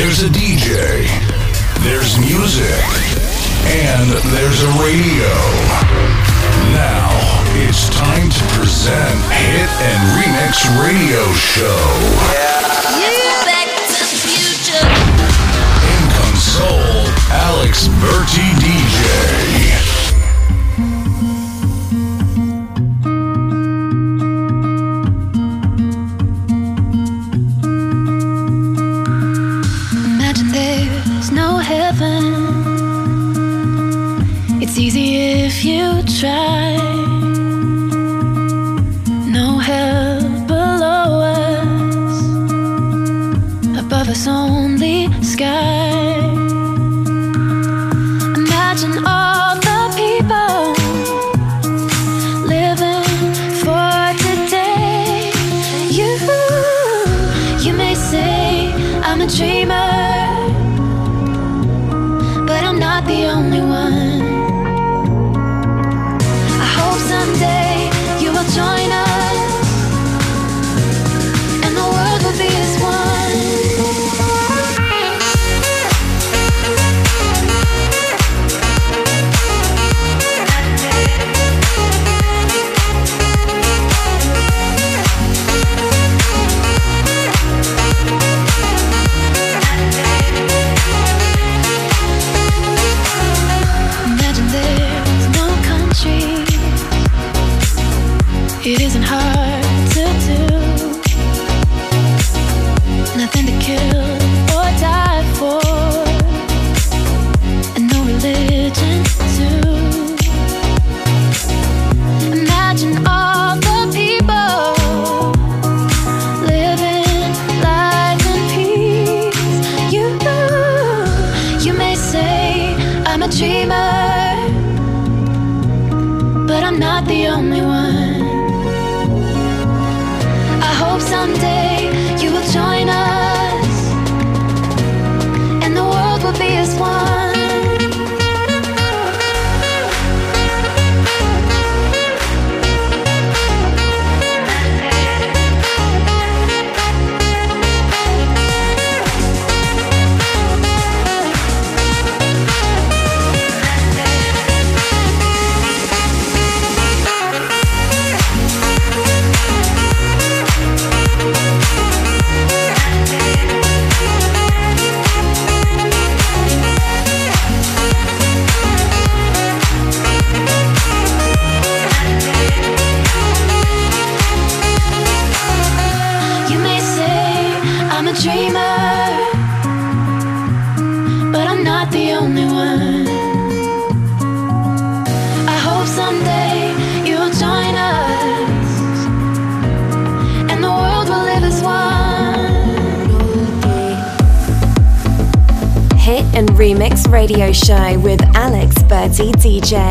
There's a DJ. There's music. And there's a radio. Now it's time to present Hit and Remix Radio Show. Yeah. yeah. Back to the future. In console, Alex Berti DJ. DJ.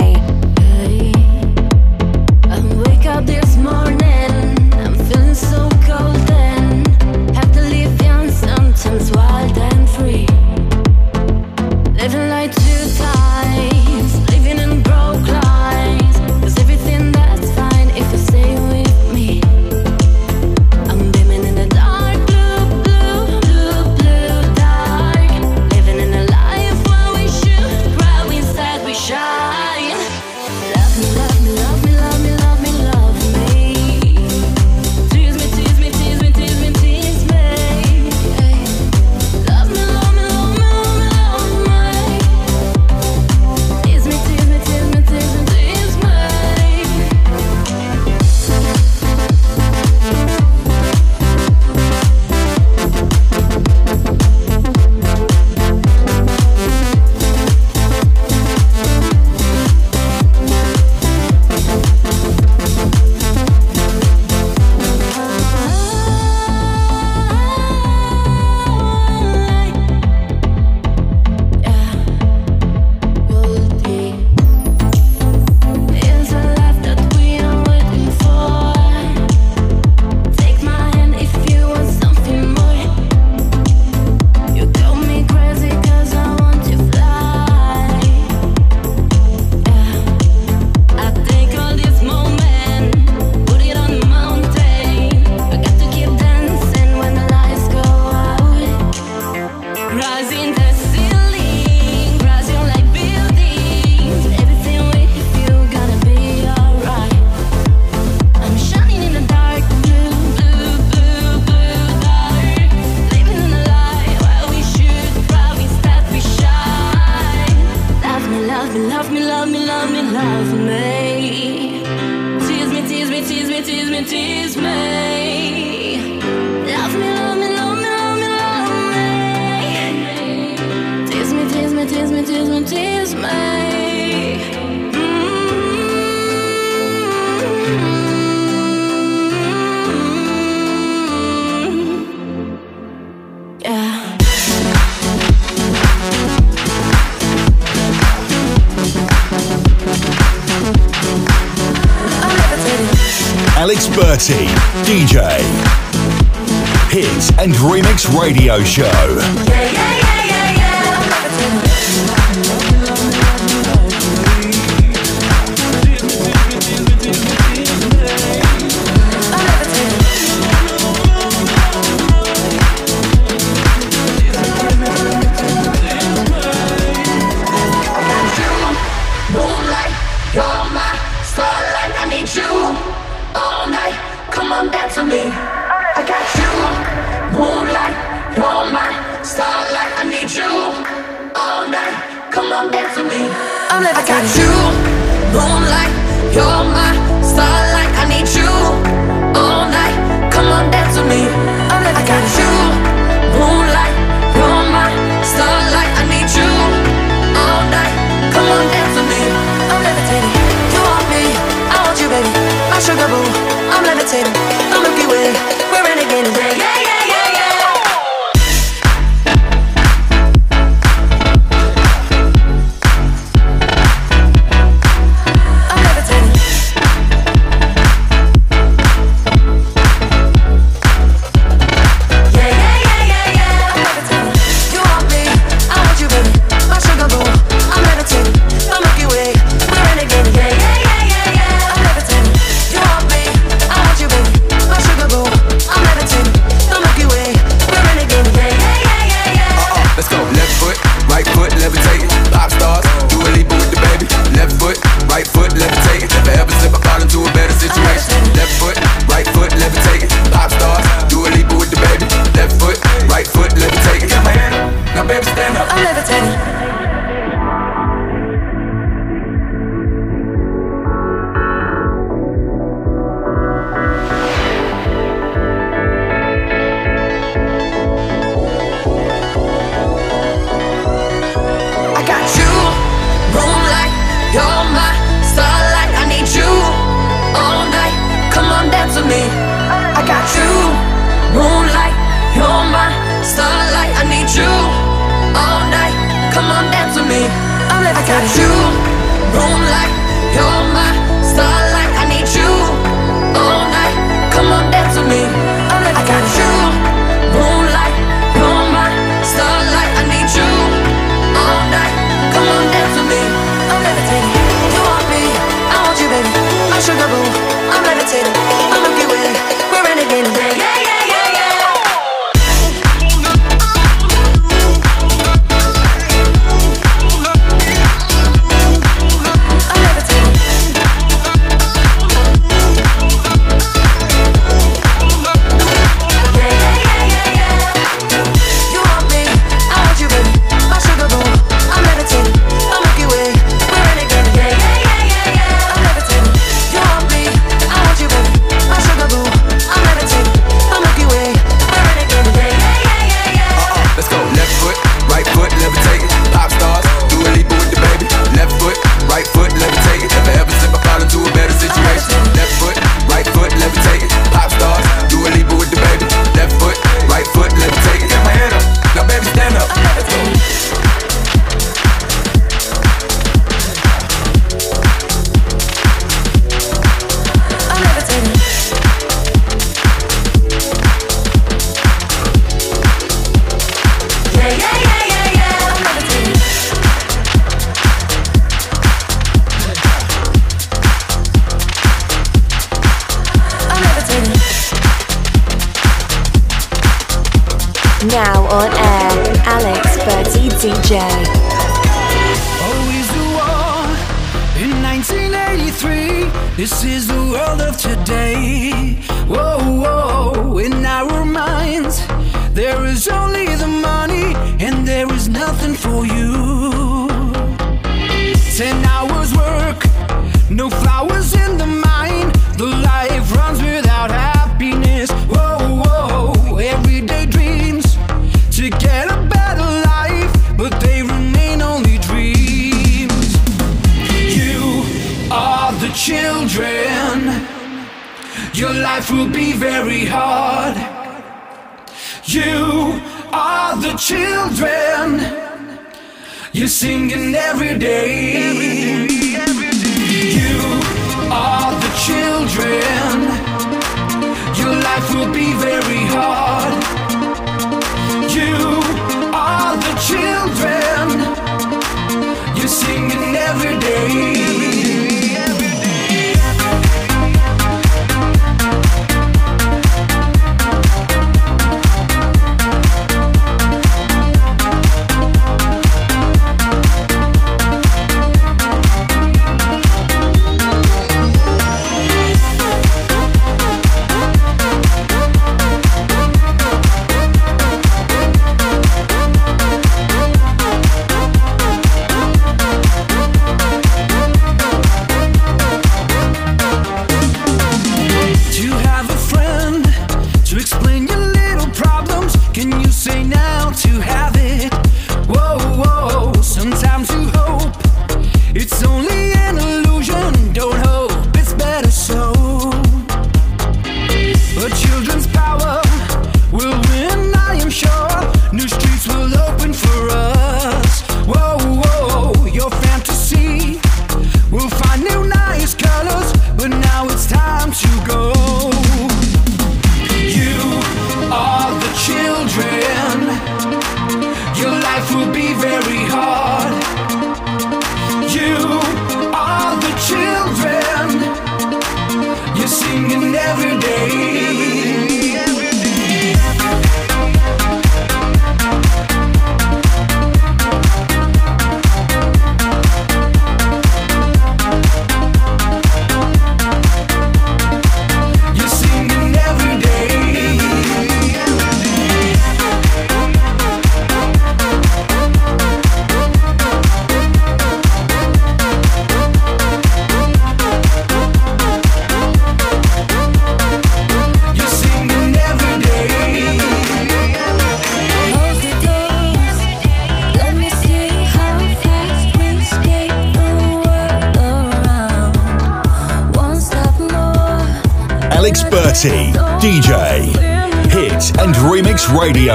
Berti, DJ. hits and Remix Radio Show. I got you, moonlight, you're my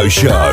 Show.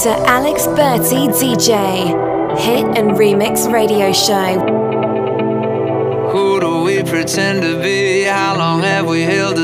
To Alex Berti DJ, Hit and Remix Radio Show. Who do we pretend to be? How long have we held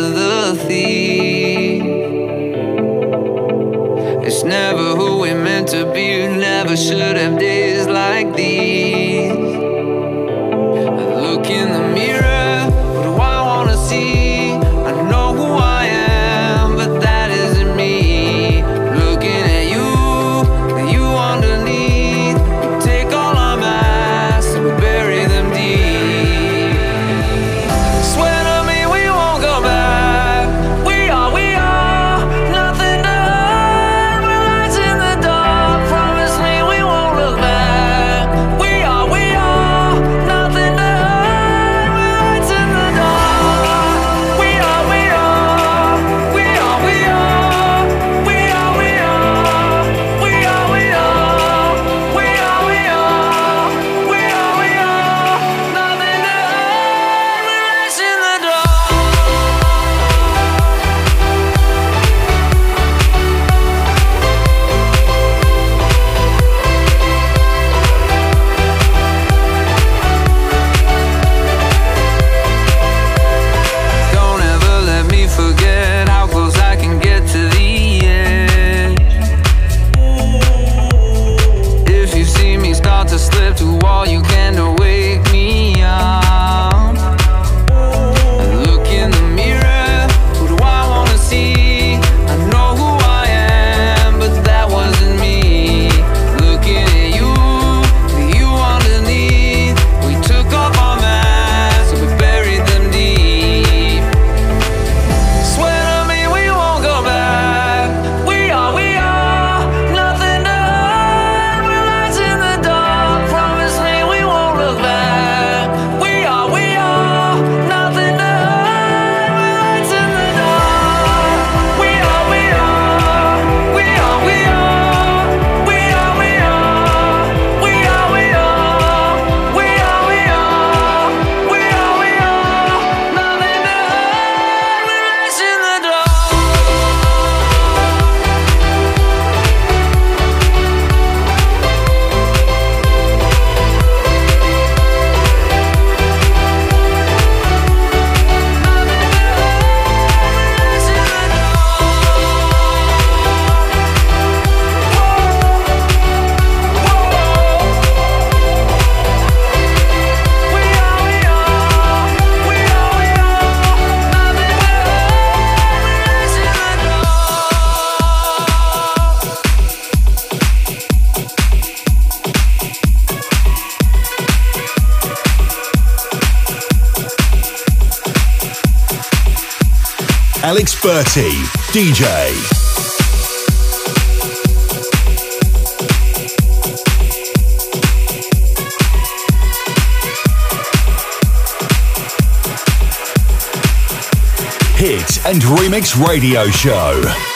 Alex Berti, DJ. Hit and Remix Radio Show.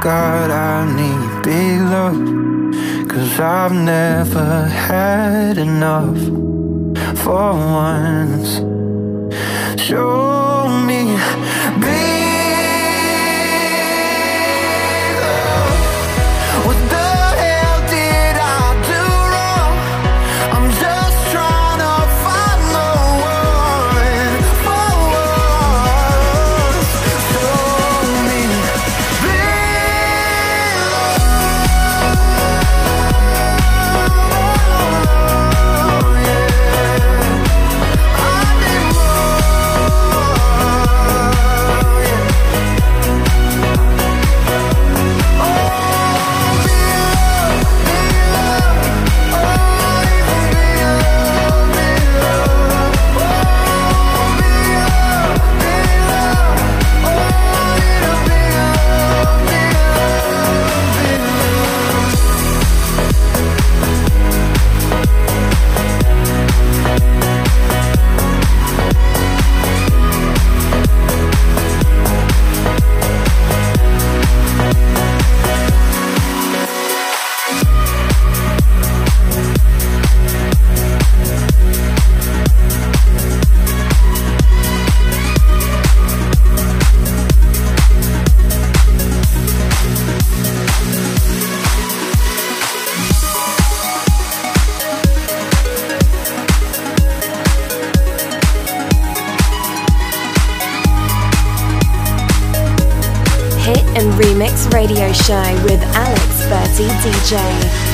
God, I need big love. Cause I've never had enough for once. Show radio show with Alex Berti DJ.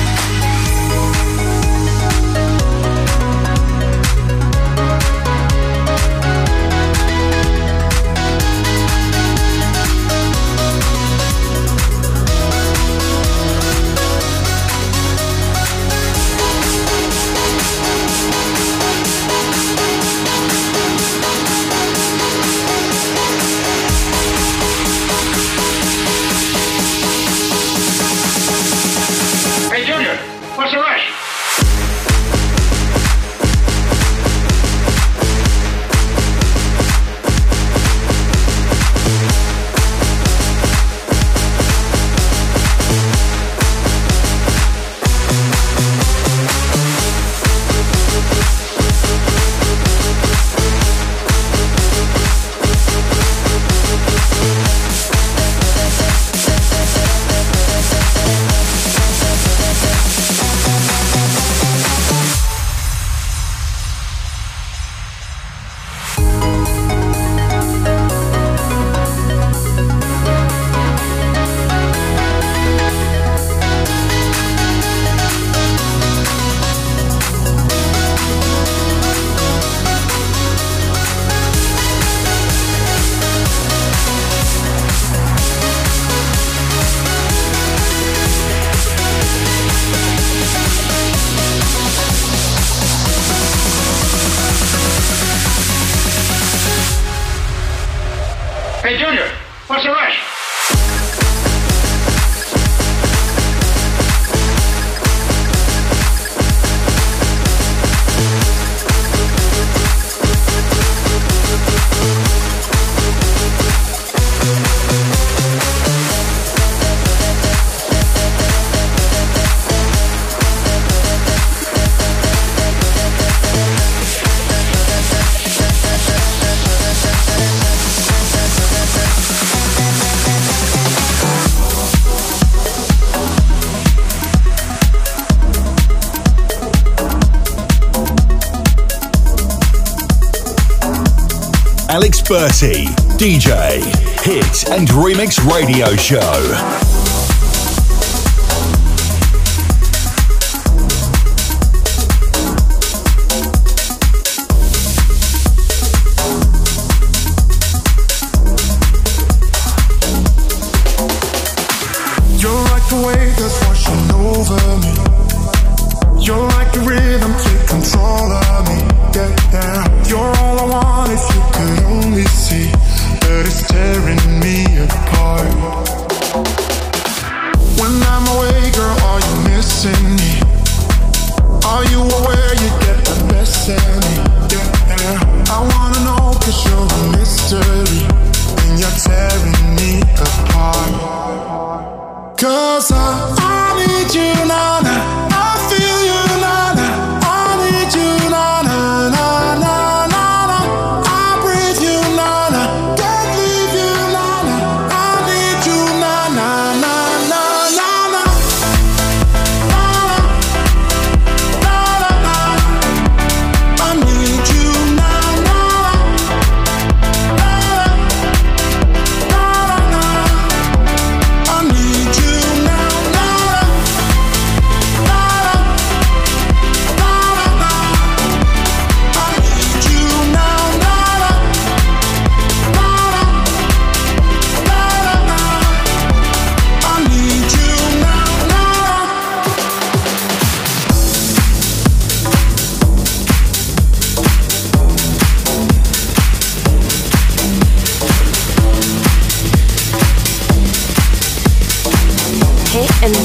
Berti, DJ, Hit and Remix Radio Show.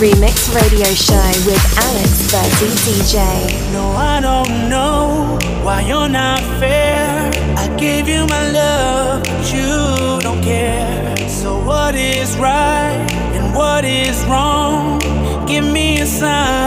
Remix Radio Show with Alex Berti DJ. No, I don't know why you're not fair. I gave you my love, but you don't care. So, what is right and what is wrong? Give me a sign.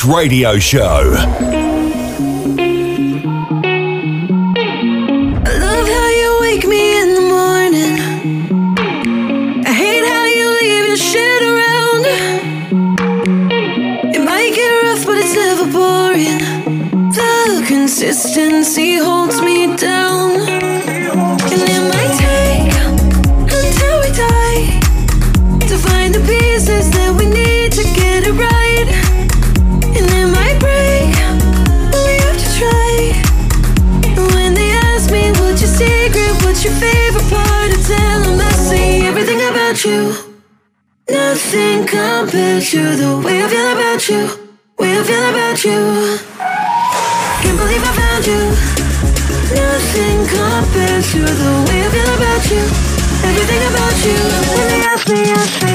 Radio show. compares you the way I feel about you, way I feel about you. Can't believe I found you. Nothing compares to the way I feel about you, everything about you. When they ask me, I say.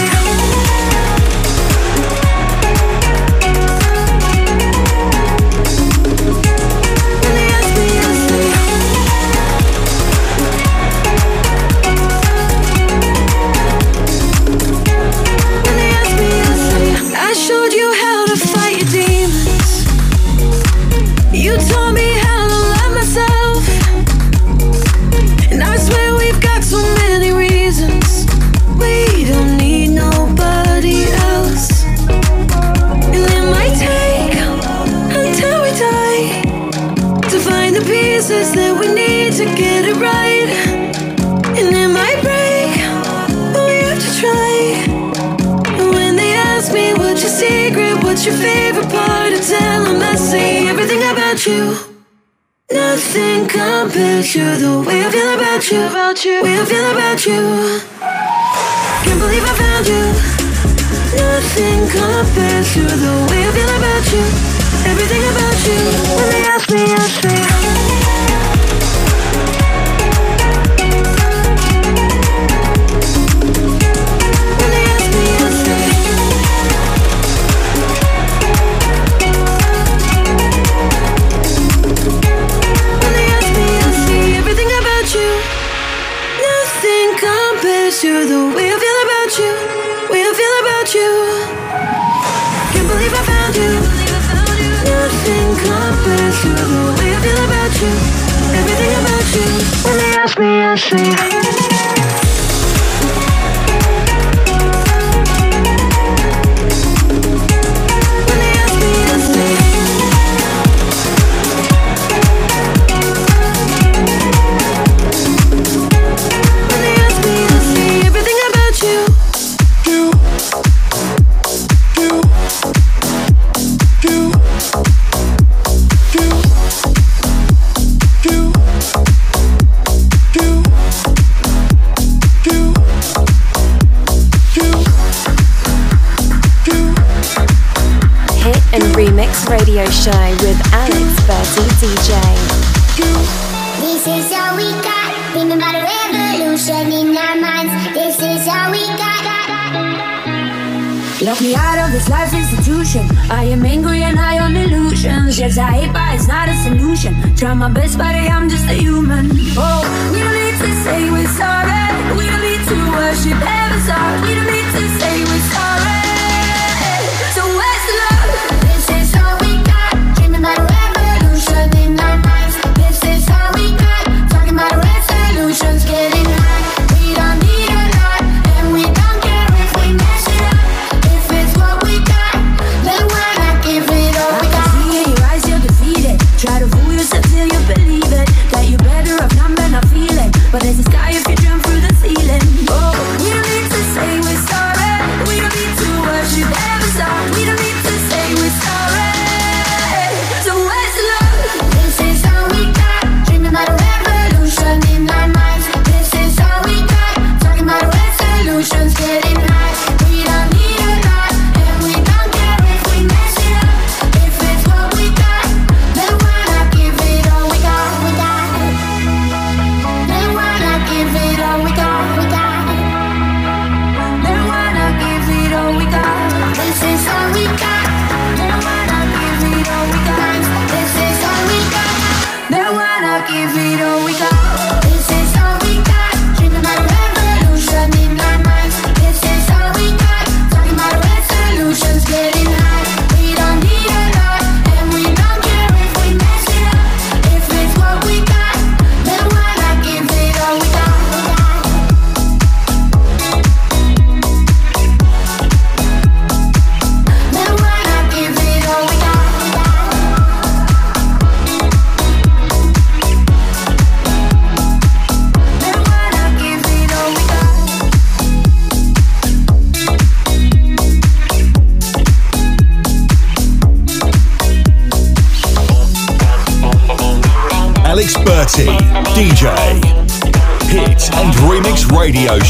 the way I feel about you, about you, way I feel about you. The way I feel about you, everything about you. When they ask me, I say.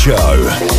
Show.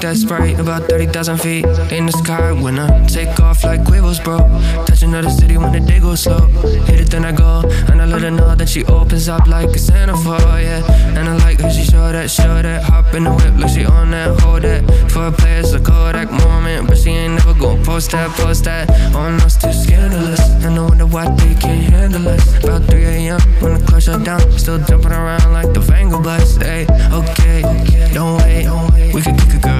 that's right, about 30,000 feet in the sky when I take off like quivers, bro. Touch another city when the day goes slow. Hit it, then I go, and I let her know that she opens up like a Santa centerfold, yeah. And I like her, she show that, show that. Hop in the whip, look she on that, hold that. For a play, it's a Kodak moment, but she ain't never gon' post that, post that. On us, too scandalous. And I wonder why they can't handle us. About 3 a.m., when the car shut down, still jumping around like the Vangle bus, hey. Okay, don't wait, don't wait. we could kick a girl.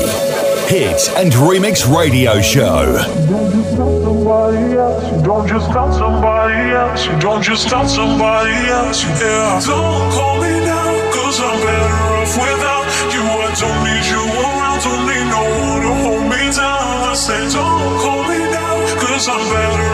hit and remix radio show. Don't stop somebody else. Don't stop somebody else. Yeah. Don't call me now, cause I'm better off without you. I don't need you around. Don't need no one to hold me down. I don't call me now, cause I'm better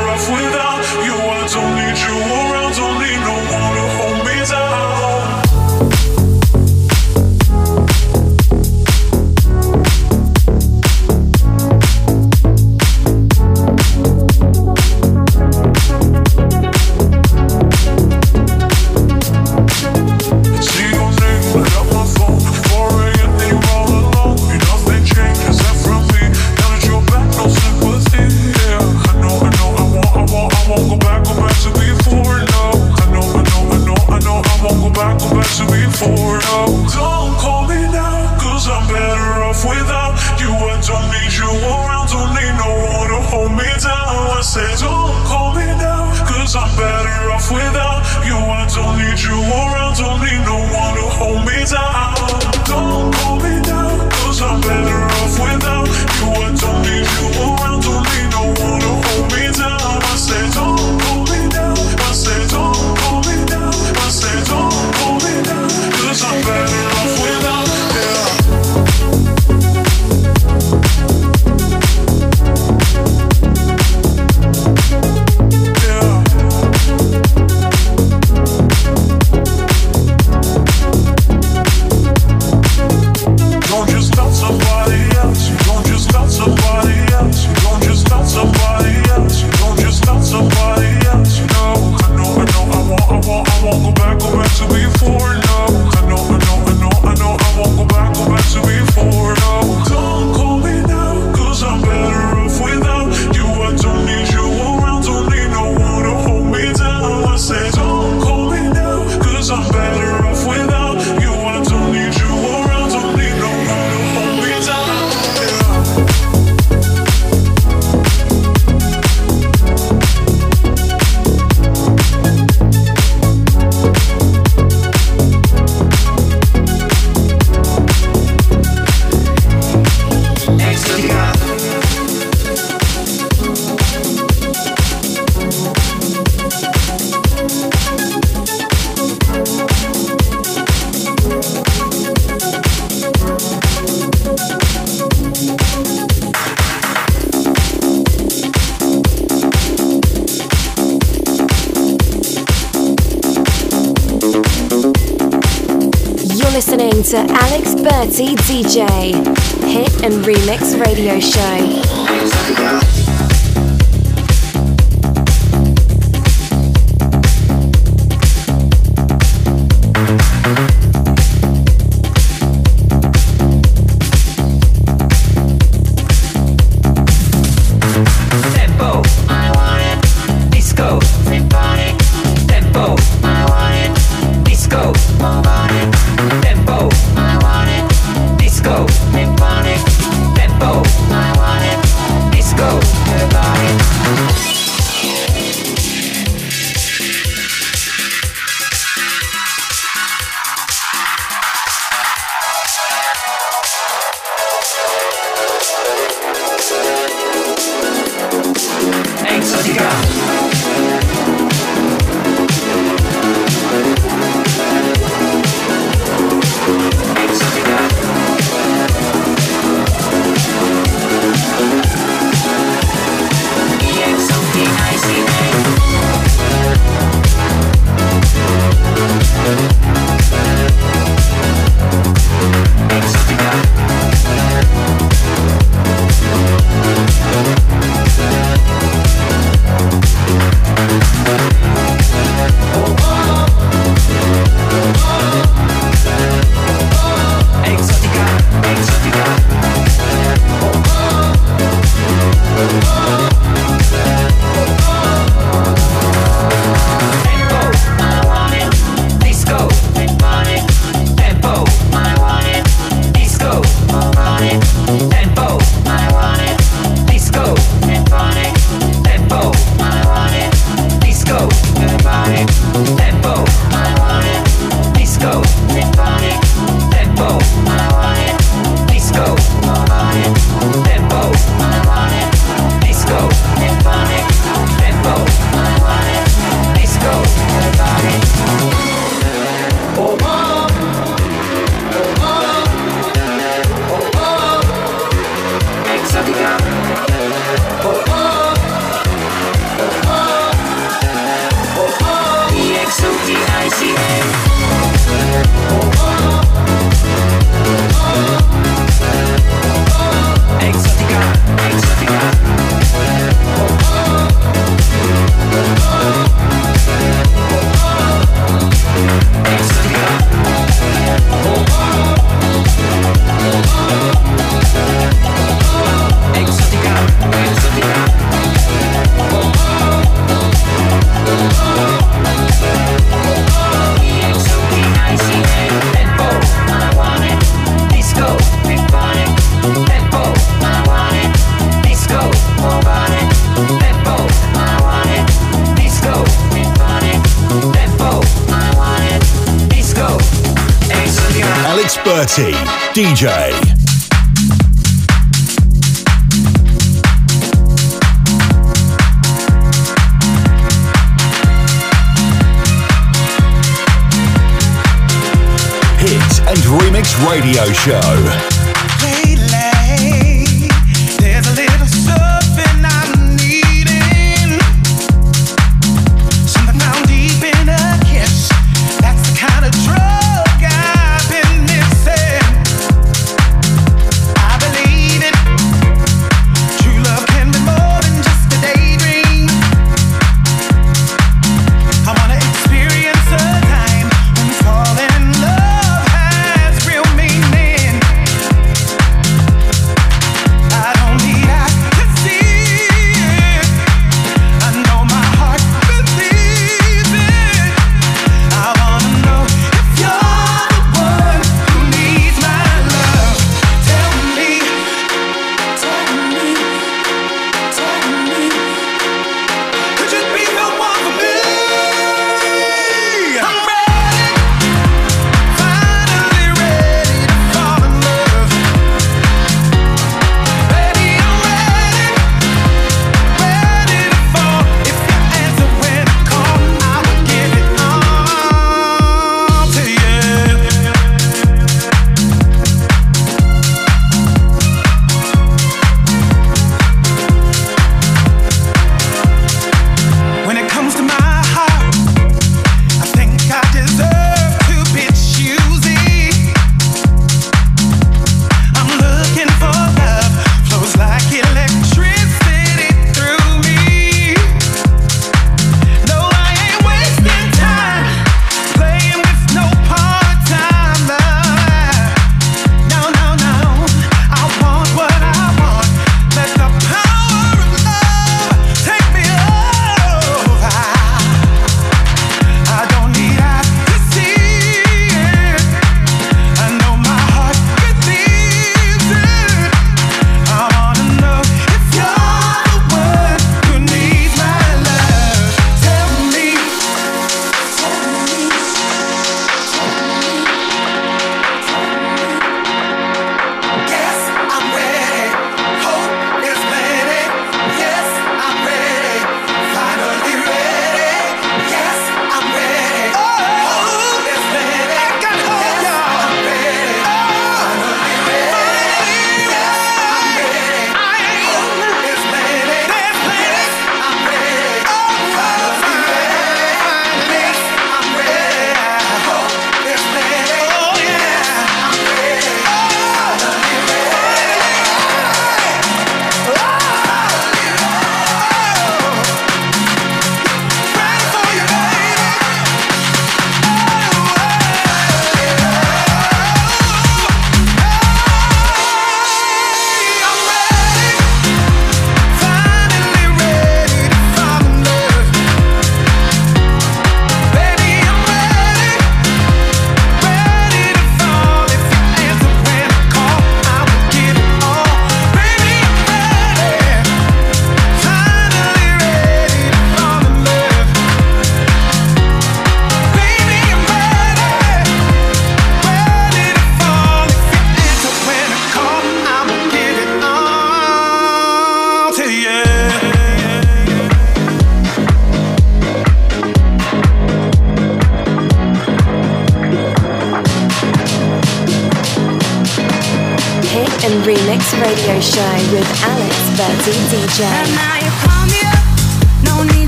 Radio Show. DJ. Hit and Remix Radio Show.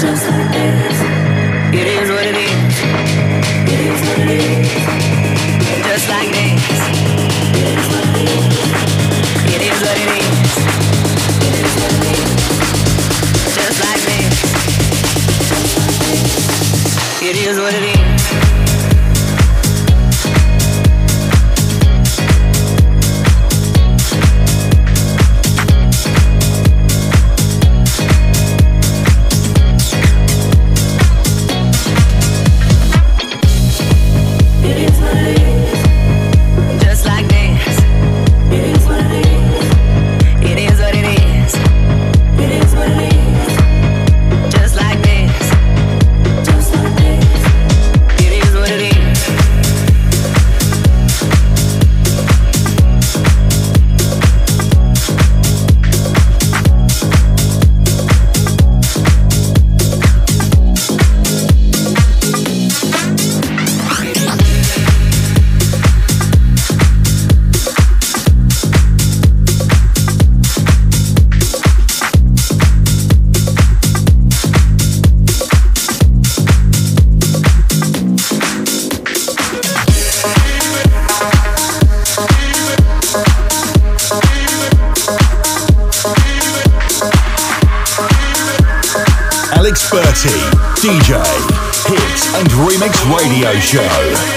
Just like. It is what it is. Just like. It is what it is. Just like this. It is what it is. show.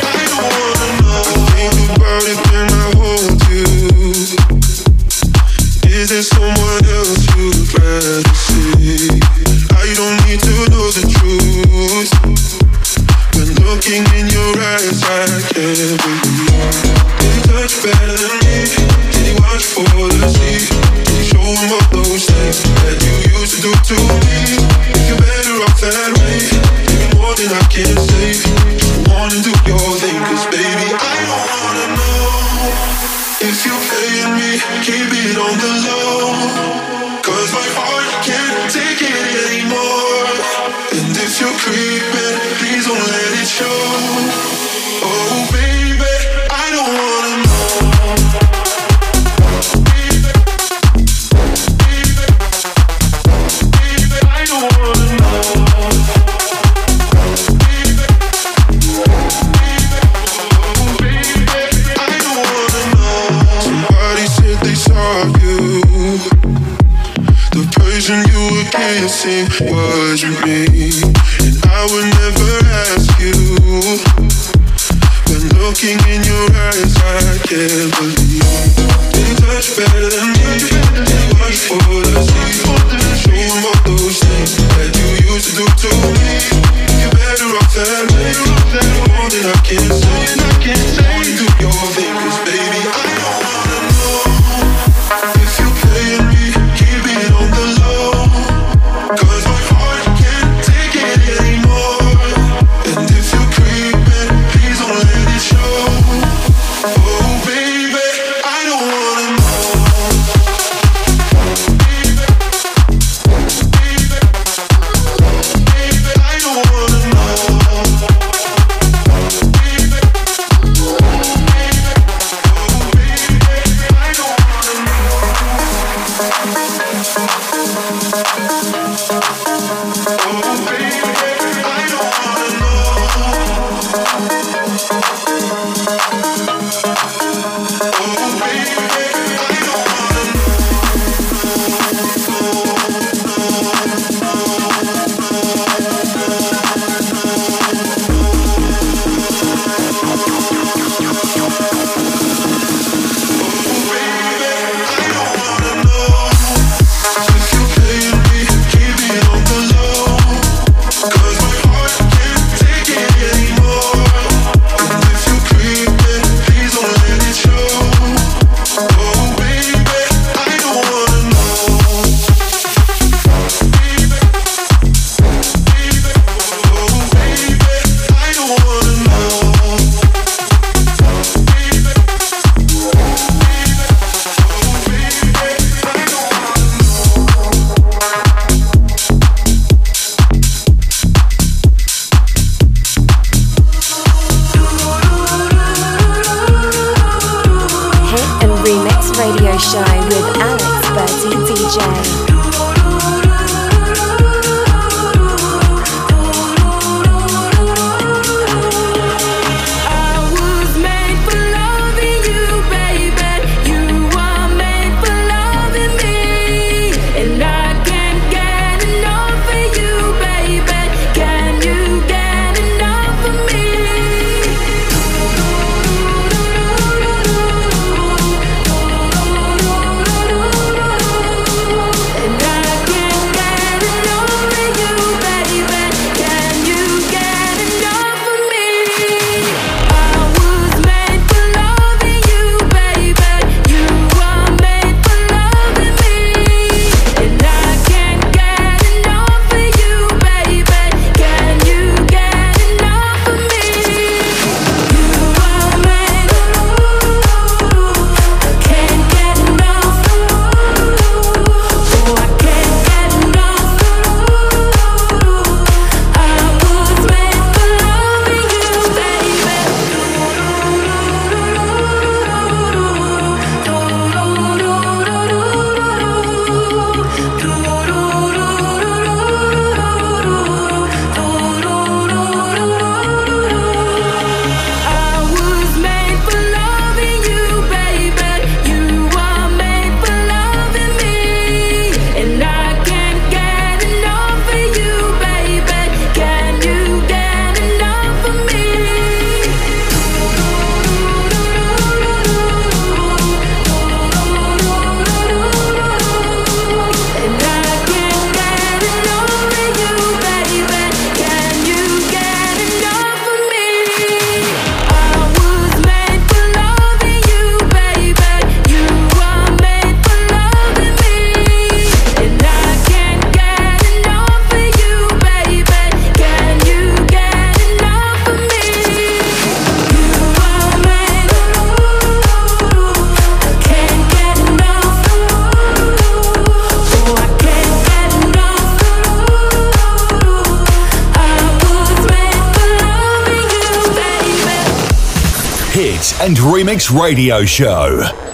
Radio Show.